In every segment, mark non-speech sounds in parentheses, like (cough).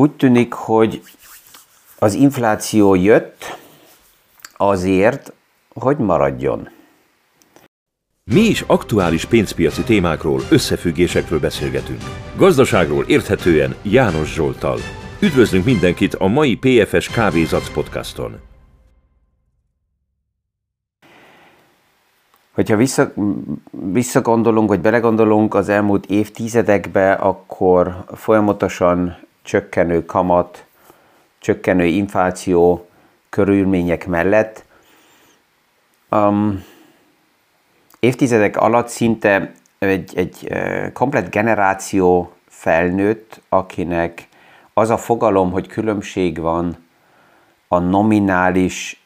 Úgy tűnik, hogy az infláció jött azért, hogy maradjon. Mi is aktuális pénzpiaci témákról, összefüggésekről beszélgetünk. Gazdaságról érthetően János Zsoltal. Üdvözlünk mindenkit a mai PFS Kávézac podcaston. Hogyha vissza, visszagondolunk, vagy belegondolunk az elmúlt évtizedekbe, akkor folyamatosan csökkenő kamat, csökkenő infláció körülmények mellett. Um, évtizedek alatt szinte egy, egy komplet generáció felnőtt, akinek az a fogalom, hogy különbség van a nominális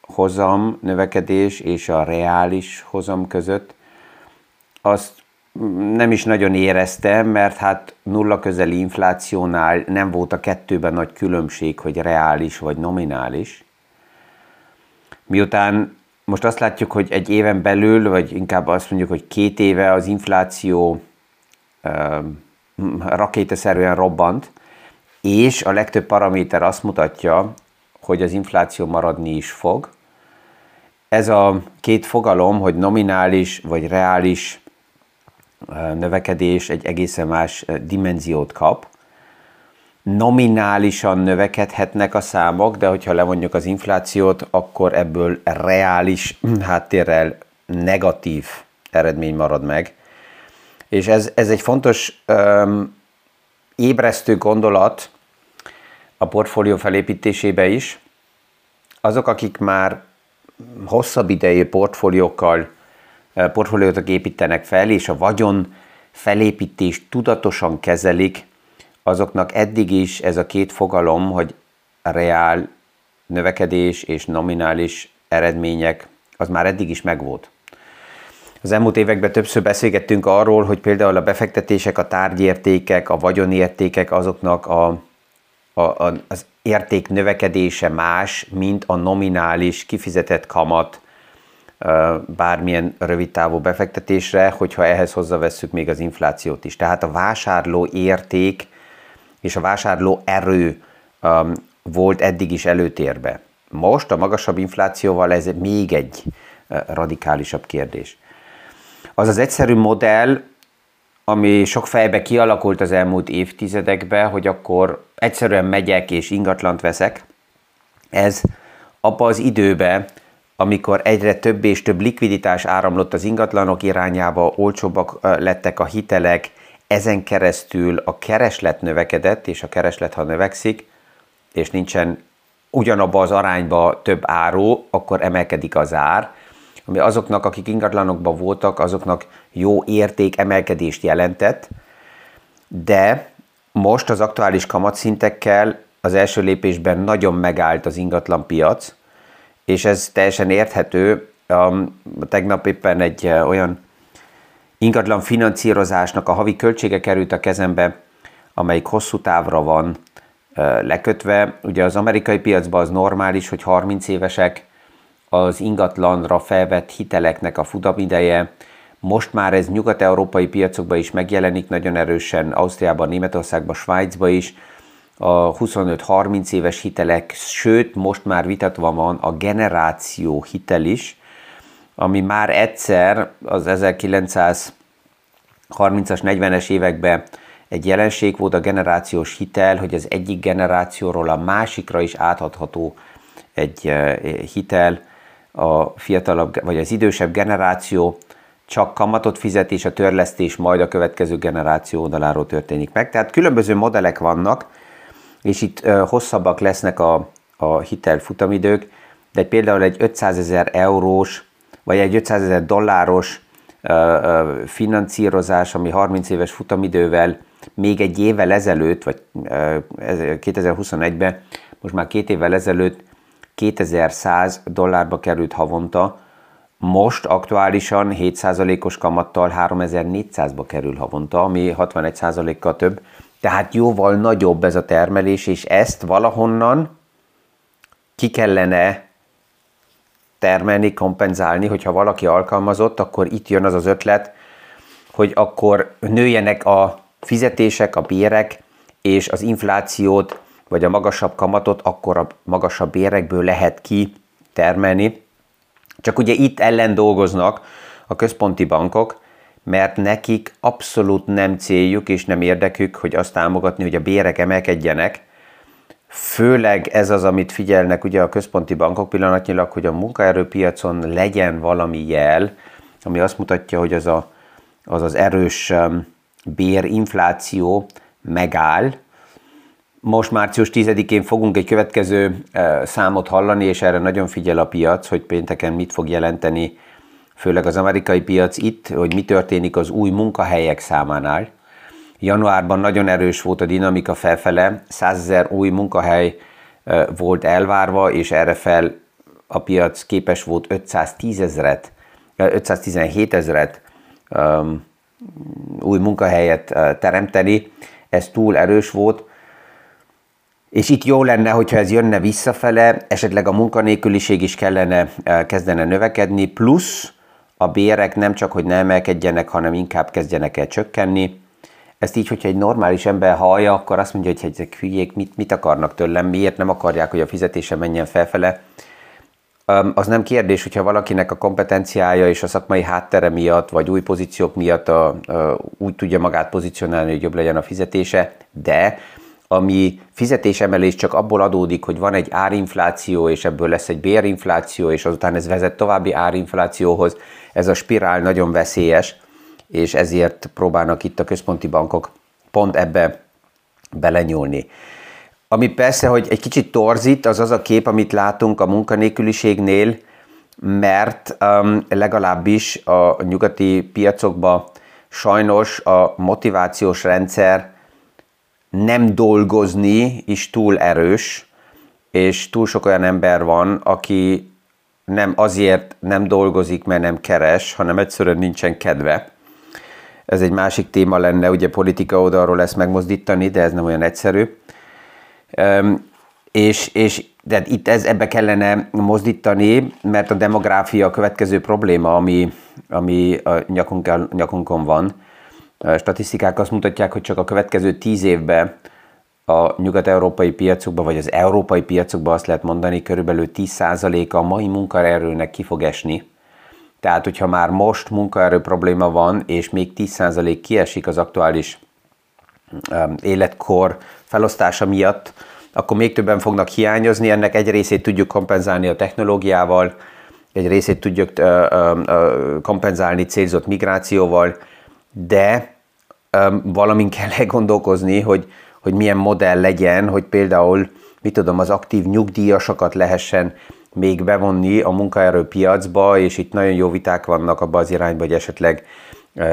hozam növekedés és a reális hozam között, azt nem is nagyon éreztem, mert hát nulla közeli inflációnál nem volt a kettőben nagy különbség, hogy reális vagy nominális. Miután most azt látjuk, hogy egy éven belül, vagy inkább azt mondjuk, hogy két éve az infláció uh, robbant, és a legtöbb paraméter azt mutatja, hogy az infláció maradni is fog. Ez a két fogalom, hogy nominális vagy reális növekedés egy egészen más dimenziót kap. Nominálisan növekedhetnek a számok, de hogyha levonjuk az inflációt, akkor ebből reális háttérrel negatív eredmény marad meg. És ez, ez egy fontos öm, ébresztő gondolat a portfólió felépítésébe is. Azok, akik már hosszabb idejű portfóliókkal portfóliót építenek fel, és a vagyon felépítést tudatosan kezelik, azoknak eddig is ez a két fogalom, hogy reál növekedés és nominális eredmények, az már eddig is megvolt. Az elmúlt években többször beszélgettünk arról, hogy például a befektetések, a tárgyértékek, a vagyonértékek azoknak a, a, a, az érték növekedése más, mint a nominális kifizetett kamat bármilyen rövidtávú befektetésre, hogyha ehhez hozzávesszük még az inflációt is. Tehát a vásárló érték és a vásárló erő volt eddig is előtérbe. Most a magasabb inflációval ez még egy radikálisabb kérdés. Az az egyszerű modell, ami sok fejbe kialakult az elmúlt évtizedekben, hogy akkor egyszerűen megyek és ingatlant veszek, ez abba az időbe amikor egyre több és több likviditás áramlott az ingatlanok irányába, olcsóbbak lettek a hitelek, ezen keresztül a kereslet növekedett, és a kereslet, ha növekszik, és nincsen ugyanabba az arányba több áró, akkor emelkedik az ár, ami azoknak, akik ingatlanokban voltak, azoknak jó érték emelkedést jelentett, de most az aktuális kamatszintekkel az első lépésben nagyon megállt az ingatlan piac, és ez teljesen érthető. Um, tegnap éppen egy olyan ingatlan finanszírozásnak a havi költsége került a kezembe, amelyik hosszú távra van lekötve. Ugye az amerikai piacban az normális, hogy 30 évesek az ingatlanra felvett hiteleknek a futamideje. Most már ez nyugat-európai piacokban is megjelenik nagyon erősen, Ausztriában, Németországban, Svájcban is, a 25-30 éves hitelek, sőt, most már vitatva van a generáció hitel is, ami már egyszer az 1930-as, 40-es években egy jelenség volt a generációs hitel, hogy az egyik generációról a másikra is átadható egy eh, hitel, a fiatalabb vagy az idősebb generáció csak kamatot fizet, és a törlesztés majd a következő generáció oldaláról történik meg. Tehát különböző modellek vannak, és itt hosszabbak lesznek a, a hitel futamidők, de például egy 500 ezer eurós, vagy egy 500 ezer dolláros finanszírozás, ami 30 éves futamidővel még egy évvel ezelőtt, vagy 2021-ben, most már két évvel ezelőtt 2100 dollárba került havonta, most aktuálisan 7%-os kamattal 3400-ba kerül havonta, ami 61%-kal több, tehát jóval nagyobb ez a termelés, és ezt valahonnan ki kellene termelni, kompenzálni, hogyha valaki alkalmazott, akkor itt jön az az ötlet, hogy akkor nőjenek a fizetések, a bérek és az inflációt, vagy a magasabb kamatot akkor a magasabb bérekből lehet ki termelni. Csak ugye itt ellen dolgoznak a központi bankok, mert nekik abszolút nem céljuk és nem érdekük, hogy azt támogatni, hogy a bérek emelkedjenek. Főleg ez az, amit figyelnek ugye a központi bankok pillanatnyilag, hogy a munkaerőpiacon legyen valami jel, ami azt mutatja, hogy az a, az, az erős um, bérinfláció megáll. Most március 10-én fogunk egy következő uh, számot hallani, és erre nagyon figyel a piac, hogy pénteken mit fog jelenteni főleg az amerikai piac itt, hogy mi történik az új munkahelyek számánál. Januárban nagyon erős volt a dinamika felfele, 100 ezer új munkahely volt elvárva, és erre fel a piac képes volt 510 ezeret, 517 ezeret um, új munkahelyet teremteni. Ez túl erős volt. És itt jó lenne, hogyha ez jönne visszafele, esetleg a munkanélküliség is kellene kezdene növekedni, plusz a bérek nem csak, hogy ne emelkedjenek, hanem inkább kezdjenek el csökkenni. Ezt így, hogyha egy normális ember hallja, akkor azt mondja, hogy ezek hülyék mit, mit akarnak tőlem, miért nem akarják, hogy a fizetése menjen felfele. Az nem kérdés, hogyha valakinek a kompetenciája és a szakmai háttere miatt, vagy új pozíciók miatt a, a, úgy tudja magát pozícionálni, hogy jobb legyen a fizetése, de ami fizetésemelés csak abból adódik, hogy van egy árinfláció, és ebből lesz egy bérinfláció, és azután ez vezet további árinflációhoz, ez a spirál nagyon veszélyes, és ezért próbálnak itt a központi bankok pont ebbe belenyúlni. Ami persze, hogy egy kicsit torzít, az az a kép, amit látunk a munkanélküliségnél, mert um, legalábbis a nyugati piacokban sajnos a motivációs rendszer nem dolgozni is túl erős, és túl sok olyan ember van, aki nem azért nem dolgozik, mert nem keres, hanem egyszerűen nincsen kedve. Ez egy másik téma lenne, ugye politika oldalról ezt megmozdítani, de ez nem olyan egyszerű. Um, és, és de itt ez, ebbe kellene mozdítani, mert a demográfia a következő probléma, ami, ami a nyakunkon, nyakunkon van. Statisztikák azt mutatják, hogy csak a következő tíz évben a nyugat-európai piacokban, vagy az európai piacokban azt lehet mondani, körülbelül 10%-a a mai munkaerőnek ki fog esni. Tehát, hogyha már most munkaerő probléma van, és még 10% kiesik az aktuális életkor felosztása miatt, akkor még többen fognak hiányozni. Ennek egy részét tudjuk kompenzálni a technológiával, egy részét tudjuk kompenzálni célzott migrációval, de valamin kell gondolkozni, hogy hogy milyen modell legyen, hogy például, mit tudom, az aktív nyugdíjasokat lehessen még bevonni a munkaerőpiacba, és itt nagyon jó viták vannak abban az irányban, hogy esetleg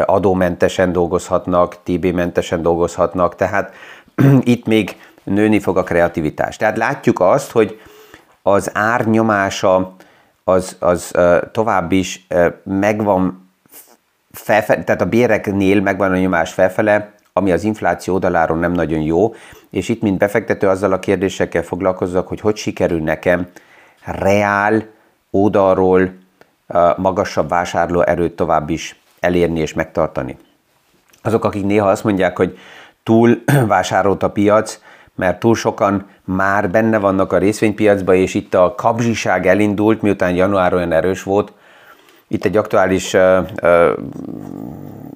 adómentesen dolgozhatnak, TB-mentesen dolgozhatnak, tehát (clears throat) itt még nőni fog a kreativitás. Tehát látjuk azt, hogy az árnyomása az, az tovább is megvan felfele, tehát a béreknél megvan a nyomás felfele, ami az infláció oldaláról nem nagyon jó, és itt, mint befektető, azzal a kérdésekkel foglalkozzak, hogy hogy sikerül nekem reál oldalról magasabb vásárló erőt tovább is elérni és megtartani. Azok, akik néha azt mondják, hogy túl (clears throat) vásárolt a piac, mert túl sokan már benne vannak a részvénypiacban, és itt a kapzsiság elindult, miután január olyan erős volt. Itt egy aktuális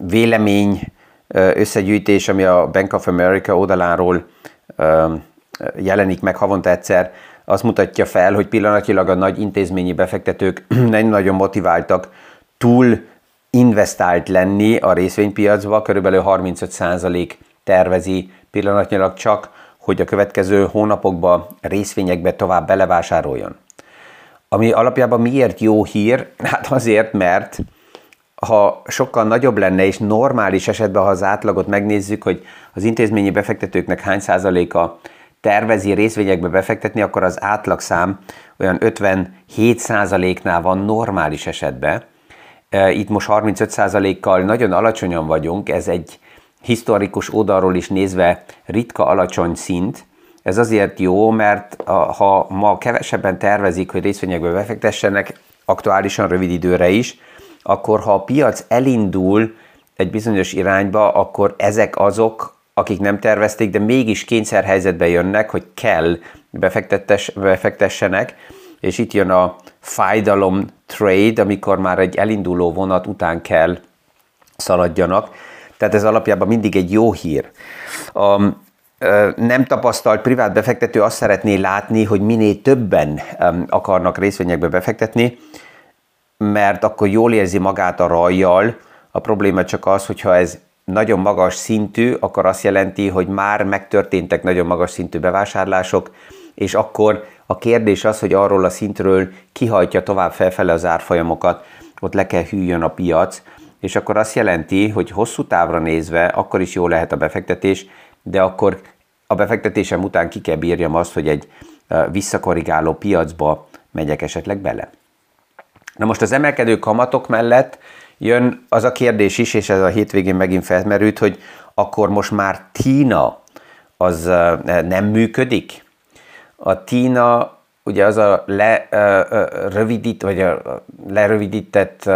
vélemény összegyűjtés, ami a Bank of America oldaláról jelenik meg havonta egyszer, azt mutatja fel, hogy pillanatilag a nagy intézményi befektetők (clears throat) nem nagyon motiváltak túl investált lenni a részvénypiacba, körülbelül 35% tervezi pillanatnyilag csak, hogy a következő hónapokban részvényekbe tovább belevásároljon. Ami alapjában miért jó hír? (laughs) Hát azért, mert ha sokkal nagyobb lenne, és normális esetben, ha az átlagot megnézzük, hogy az intézményi befektetőknek hány százaléka tervezi részvényekbe befektetni, akkor az átlagszám olyan 57 százaléknál van normális esetben. E, itt most 35 százalékkal nagyon alacsonyan vagyunk, ez egy historikus oldalról is nézve ritka alacsony szint. Ez azért jó, mert ha ma kevesebben tervezik, hogy részvényekbe befektessenek, aktuálisan rövid időre is, akkor ha a piac elindul egy bizonyos irányba, akkor ezek azok, akik nem tervezték, de mégis kényszerhelyzetbe jönnek, hogy kell befektessenek, és itt jön a fájdalom trade, amikor már egy elinduló vonat után kell szaladjanak. Tehát ez alapjában mindig egy jó hír. Nem tapasztalt privát befektető azt szeretné látni, hogy minél többen akarnak részvényekbe befektetni, mert akkor jól érzi magát a rajjal. A probléma csak az, hogyha ez nagyon magas szintű, akkor azt jelenti, hogy már megtörténtek nagyon magas szintű bevásárlások, és akkor a kérdés az, hogy arról a szintről kihajtja tovább felfele az árfolyamokat, ott le kell hűljön a piac, és akkor azt jelenti, hogy hosszú távra nézve akkor is jó lehet a befektetés, de akkor a befektetésem után ki kell bírjam azt, hogy egy visszakorrigáló piacba megyek esetleg bele. Na most az emelkedő kamatok mellett jön az a kérdés is, és ez a hétvégén megint felmerült, hogy akkor most már Tína az nem működik? A Tína ugye az a le, rövidít, vagy a lerövidített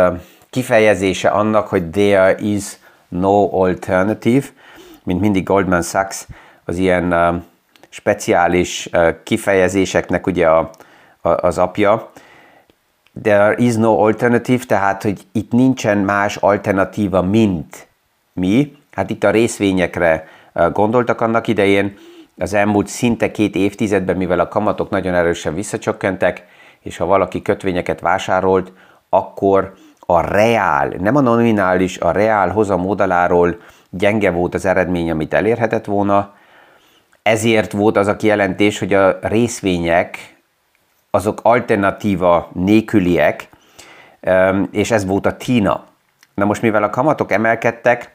kifejezése annak, hogy there is no alternative, mint mindig Goldman Sachs az ilyen speciális kifejezéseknek ugye a, a, az apja. There is no alternative, tehát hogy itt nincsen más alternatíva, mint mi. Hát itt a részvényekre gondoltak annak idején, az elmúlt szinte két évtizedben, mivel a kamatok nagyon erősen visszacsökkentek, és ha valaki kötvényeket vásárolt, akkor a reál, nem a nominális, a reál hozam oldaláról gyenge volt az eredmény, amit elérhetett volna, ezért volt az a kijelentés, hogy a részvények azok alternatíva nélküliek, és ez volt a Tina. Na most mivel a kamatok emelkedtek,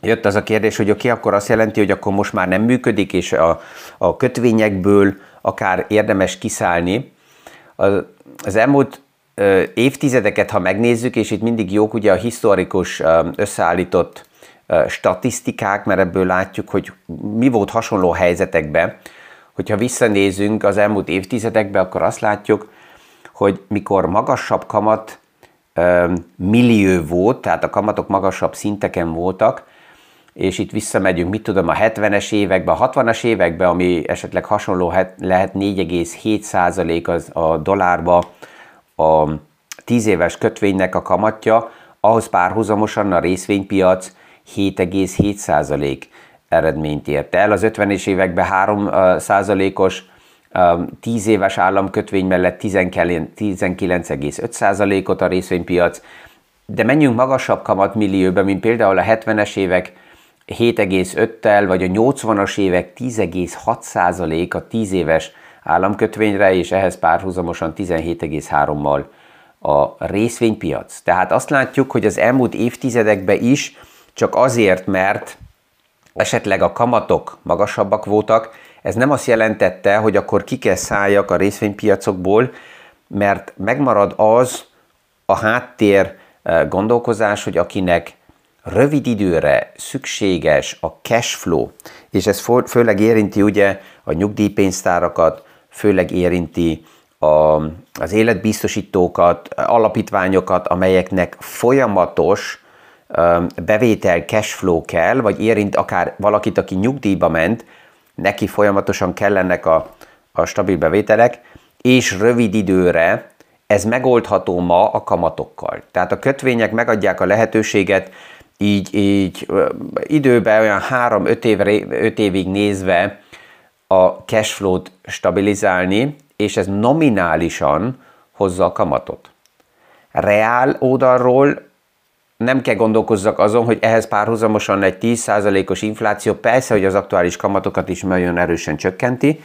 jött az a kérdés, hogy oké, okay, akkor azt jelenti, hogy akkor most már nem működik, és a, a kötvényekből akár érdemes kiszállni. Az, az elmúlt évtizedeket, ha megnézzük, és itt mindig jók ugye a historikus összeállított statisztikák, mert ebből látjuk, hogy mi volt hasonló helyzetekben. Hogyha visszanézünk az elmúlt évtizedekbe, akkor azt látjuk, hogy mikor magasabb kamat millió volt, tehát a kamatok magasabb szinteken voltak, és itt visszamegyünk, mit tudom, a 70-es években, a 60-as években, ami esetleg hasonló lehet 4,7% az a dollárba a 10 éves kötvénynek a kamatja, ahhoz párhuzamosan a részvénypiac 7,7% eredményt ért el. Az 50-es években 3%-os 10 éves államkötvény mellett 19,5%-ot a részvénypiac, de menjünk magasabb kamatmillióba, mint például a 70-es évek 7,5-tel, vagy a 80-as évek 10,6% a 10 éves államkötvényre, és ehhez párhuzamosan 17,3-mal a részvénypiac. Tehát azt látjuk, hogy az elmúlt évtizedekben is csak azért, mert esetleg a kamatok magasabbak voltak, ez nem azt jelentette, hogy akkor ki kell szálljak a részvénypiacokból, mert megmarad az a háttér eh, gondolkozás, hogy akinek rövid időre szükséges a cash flow, és ez főleg érinti ugye a nyugdíjpénztárakat, főleg érinti a, az életbiztosítókat, alapítványokat, amelyeknek folyamatos bevétel, cashflow kell, vagy érint akár valakit, aki nyugdíjba ment, neki folyamatosan kellenek a, a stabil bevételek, és rövid időre ez megoldható ma a kamatokkal. Tehát a kötvények megadják a lehetőséget így, így időben olyan 3-5 év, évig nézve a cashflow-t stabilizálni, és ez nominálisan hozza a kamatot. Reál oldalról nem kell gondolkozzak azon, hogy ehhez párhuzamosan egy 10%-os infláció, persze, hogy az aktuális kamatokat is nagyon erősen csökkenti,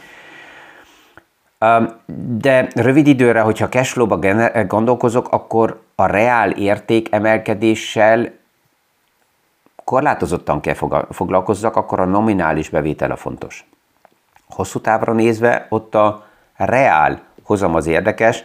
de rövid időre, hogyha cashflow-ba gondolkozok, akkor a reál érték emelkedéssel korlátozottan kell foglalkozzak, akkor a nominális bevétel fontos. Hosszú távra nézve ott a reál hozam az érdekes,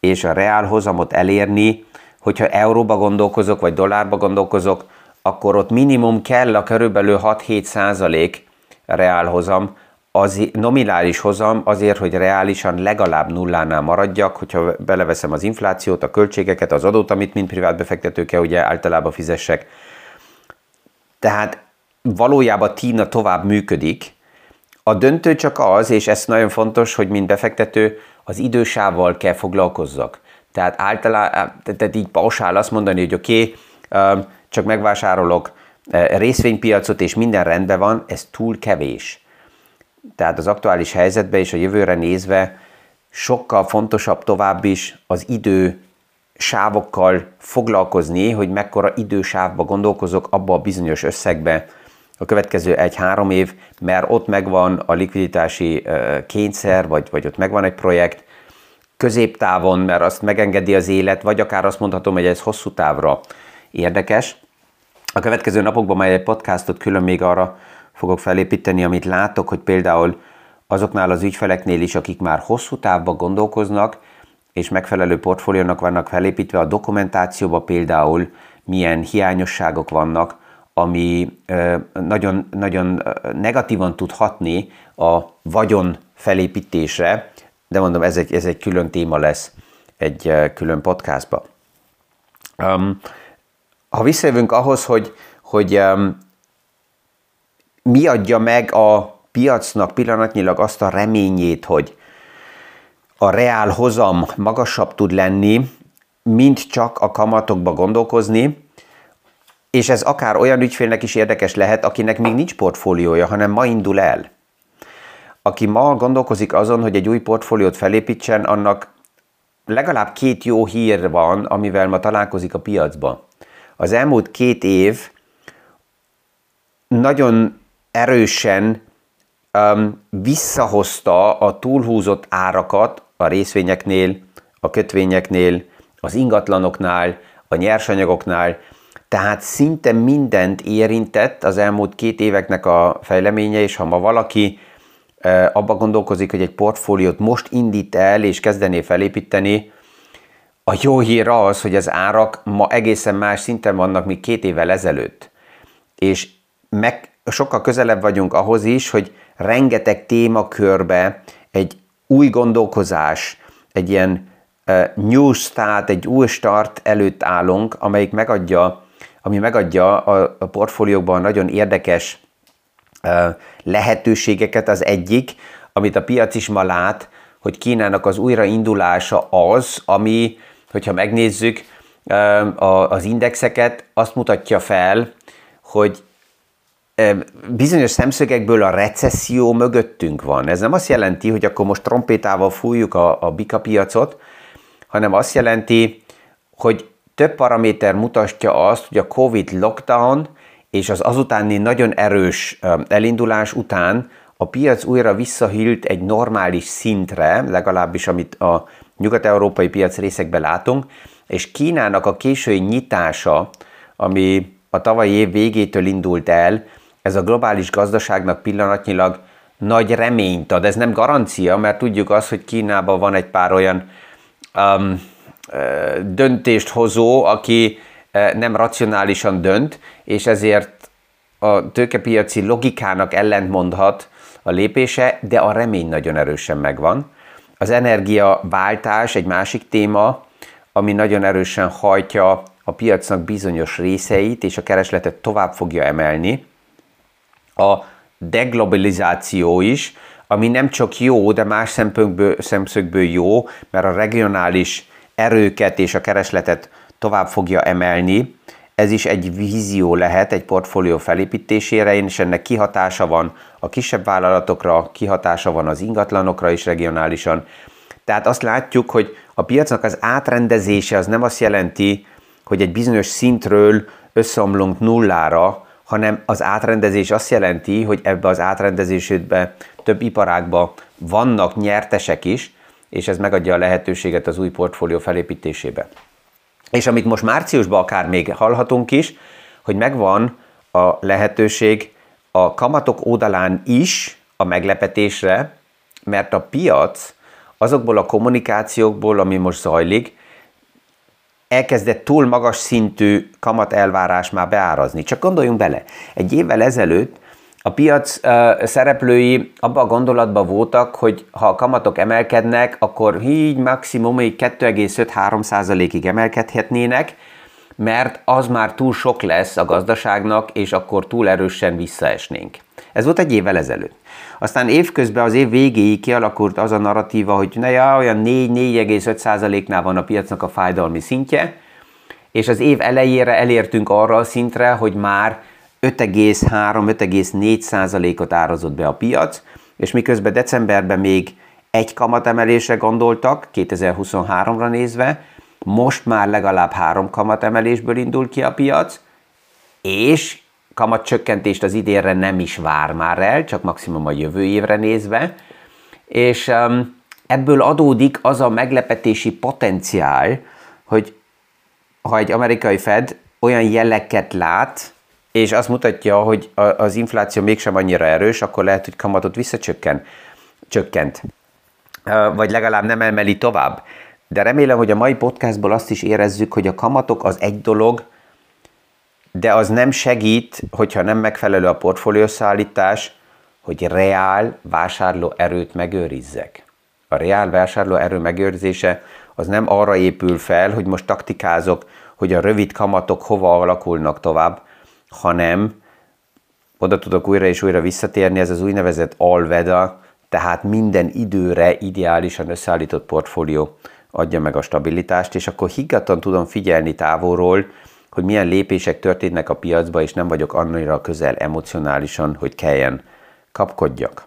és a reál hozamot elérni hogyha euróba gondolkozok, vagy dollárba gondolkozok, akkor ott minimum kell a körülbelül 6-7 százalék reálhozam, az nominális hozam azért, hogy reálisan legalább nullánál maradjak, hogyha beleveszem az inflációt, a költségeket, az adót, amit mint privát befektető kell ugye általában fizessek. Tehát valójában Tína tovább működik. A döntő csak az, és ez nagyon fontos, hogy mint befektető az idősával kell foglalkozzak. Tehát általában, tehát így pausál azt mondani, hogy oké, okay, csak megvásárolok részvénypiacot, és minden rendben van, ez túl kevés. Tehát az aktuális helyzetben és a jövőre nézve sokkal fontosabb tovább is az idő sávokkal foglalkozni, hogy mekkora idősávba gondolkozok abba a bizonyos összegbe a következő egy-három év, mert ott megvan a likviditási kényszer, vagy, vagy ott megvan egy projekt, középtávon, mert azt megengedi az élet, vagy akár azt mondhatom, hogy ez hosszú távra érdekes. A következő napokban majd egy podcastot külön még arra fogok felépíteni, amit látok, hogy például azoknál az ügyfeleknél is, akik már hosszú távban gondolkoznak, és megfelelő portfóliónak vannak felépítve, a dokumentációban például milyen hiányosságok vannak, ami nagyon, nagyon negatívan tud hatni a vagyon felépítésre, de mondom, ez egy, ez egy külön téma lesz egy külön podcastba. Um, ha visszajövünk ahhoz, hogy, hogy um, mi adja meg a piacnak pillanatnyilag azt a reményét, hogy a reál hozam magasabb tud lenni, mint csak a kamatokba gondolkozni, és ez akár olyan ügyfélnek is érdekes lehet, akinek még nincs portfóliója, hanem ma indul el. Aki ma gondolkozik azon, hogy egy új portfóliót felépítsen, annak legalább két jó hír van, amivel ma találkozik a piacba. Az elmúlt két év nagyon erősen um, visszahozta a túlhúzott árakat a részvényeknél, a kötvényeknél, az ingatlanoknál, a nyersanyagoknál, tehát szinte mindent érintett az elmúlt két éveknek a fejleménye, és ha ma valaki abba gondolkozik, hogy egy portfóliót most indít el, és kezdené felépíteni, a jó hír az, hogy az árak ma egészen más szinten vannak, mint két évvel ezelőtt. És meg, sokkal közelebb vagyunk ahhoz is, hogy rengeteg témakörbe egy új gondolkozás, egy ilyen uh, new start, egy új start előtt állunk, amelyik megadja, ami megadja a, a portfóliókban nagyon érdekes lehetőségeket. Az egyik, amit a piac is ma lát, hogy Kínának az újraindulása az, ami, hogyha megnézzük az indexeket, azt mutatja fel, hogy bizonyos szemszögekből a recesszió mögöttünk van. Ez nem azt jelenti, hogy akkor most trompétával fújjuk a, a bika piacot, hanem azt jelenti, hogy több paraméter mutatja azt, hogy a Covid lockdown és az azutáni nagyon erős elindulás után a piac újra visszahilt egy normális szintre, legalábbis amit a nyugat-európai piac részekben látunk, és Kínának a késői nyitása, ami a tavalyi év végétől indult el, ez a globális gazdaságnak pillanatnyilag nagy reményt ad. Ez nem garancia, mert tudjuk azt, hogy Kínában van egy pár olyan um, döntést hozó, aki nem racionálisan dönt, és ezért a tőkepiaci logikának ellentmondhat a lépése, de a remény nagyon erősen megvan. Az energiaváltás egy másik téma, ami nagyon erősen hajtja a piacnak bizonyos részeit, és a keresletet tovább fogja emelni a deglobalizáció is, ami nem csak jó, de más szemszögből, jó, mert a regionális erőket és a keresletet tovább fogja emelni. Ez is egy vízió lehet egy portfólió felépítésére, és ennek kihatása van a kisebb vállalatokra, kihatása van az ingatlanokra is regionálisan. Tehát azt látjuk, hogy a piacnak az átrendezése az nem azt jelenti, hogy egy bizonyos szintről összeomlunk nullára, hanem az átrendezés azt jelenti, hogy ebbe az átrendezésütbe több iparágba vannak nyertesek is, és ez megadja a lehetőséget az új portfólió felépítésébe. És amit most márciusban akár még hallhatunk is, hogy megvan a lehetőség a kamatok oldalán is a meglepetésre, mert a piac azokból a kommunikációkból, ami most zajlik, elkezdett túl magas szintű kamat elvárás már beárazni. Csak gondoljunk bele, egy évvel ezelőtt a piac szereplői abba a gondolatban voltak, hogy ha a kamatok emelkednek, akkor így maximum 2,5-3 ig emelkedhetnének, mert az már túl sok lesz a gazdaságnak, és akkor túl erősen visszaesnénk. Ez volt egy évvel ezelőtt. Aztán évközben az év végéig kialakult az a narratíva, hogy na ja, olyan 4-4,5%-nál van a piacnak a fájdalmi szintje, és az év elejére elértünk arra a szintre, hogy már 5,3-5,4%-ot árazott be a piac, és miközben decemberben még egy kamatemelésre gondoltak, 2023-ra nézve, most már legalább három kamatemelésből indul ki a piac, és kamatcsökkentést az idénre nem is vár már el, csak maximum a jövő évre nézve, és um, ebből adódik az a meglepetési potenciál, hogy ha egy amerikai Fed olyan jeleket lát, és azt mutatja, hogy az infláció mégsem annyira erős, akkor lehet, hogy kamatot visszacsökken, csökkent, vagy legalább nem emeli tovább. De remélem, hogy a mai podcastból azt is érezzük, hogy a kamatok az egy dolog, de az nem segít, hogyha nem megfelelő a portfóliószállítás, hogy reál vásárló erőt megőrizzek. A reál vásárló erő megőrzése az nem arra épül fel, hogy most taktikázok, hogy a rövid kamatok hova alakulnak tovább, hanem oda tudok újra és újra visszatérni, ez az úgynevezett alveda, tehát minden időre ideálisan összeállított portfólió adja meg a stabilitást, és akkor higgadtan tudom figyelni távolról, hogy milyen lépések történnek a piacba, és nem vagyok annyira közel emocionálisan, hogy kelljen kapkodjak.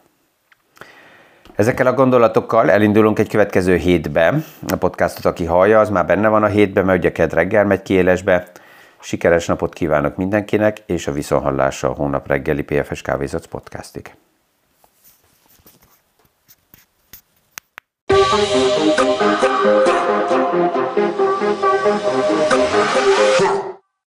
Ezekkel a gondolatokkal elindulunk egy következő hétbe. A podcastot, aki hallja, az már benne van a hétbe, mert ugye kedd reggel megy ki élesbe. Sikeres napot kívánok mindenkinek, és a viszonhallásra a hónap reggeli PFS Kávézac podcastig.